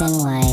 and white.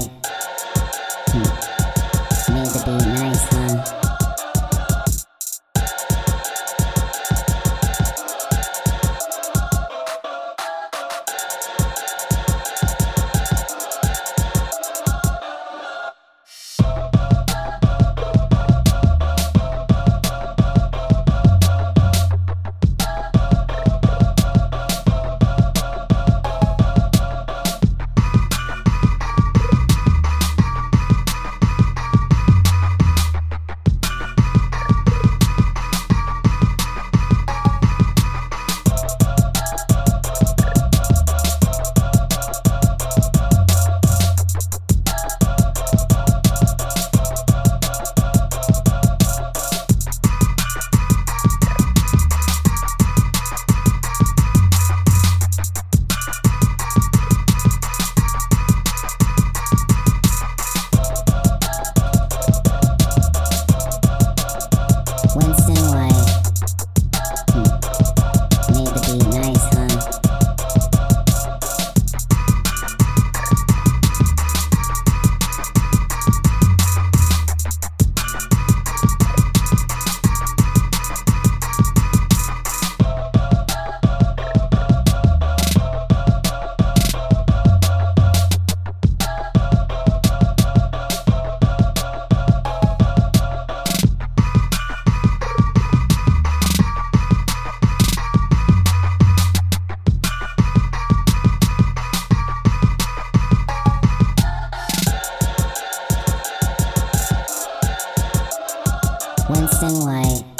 Winston White.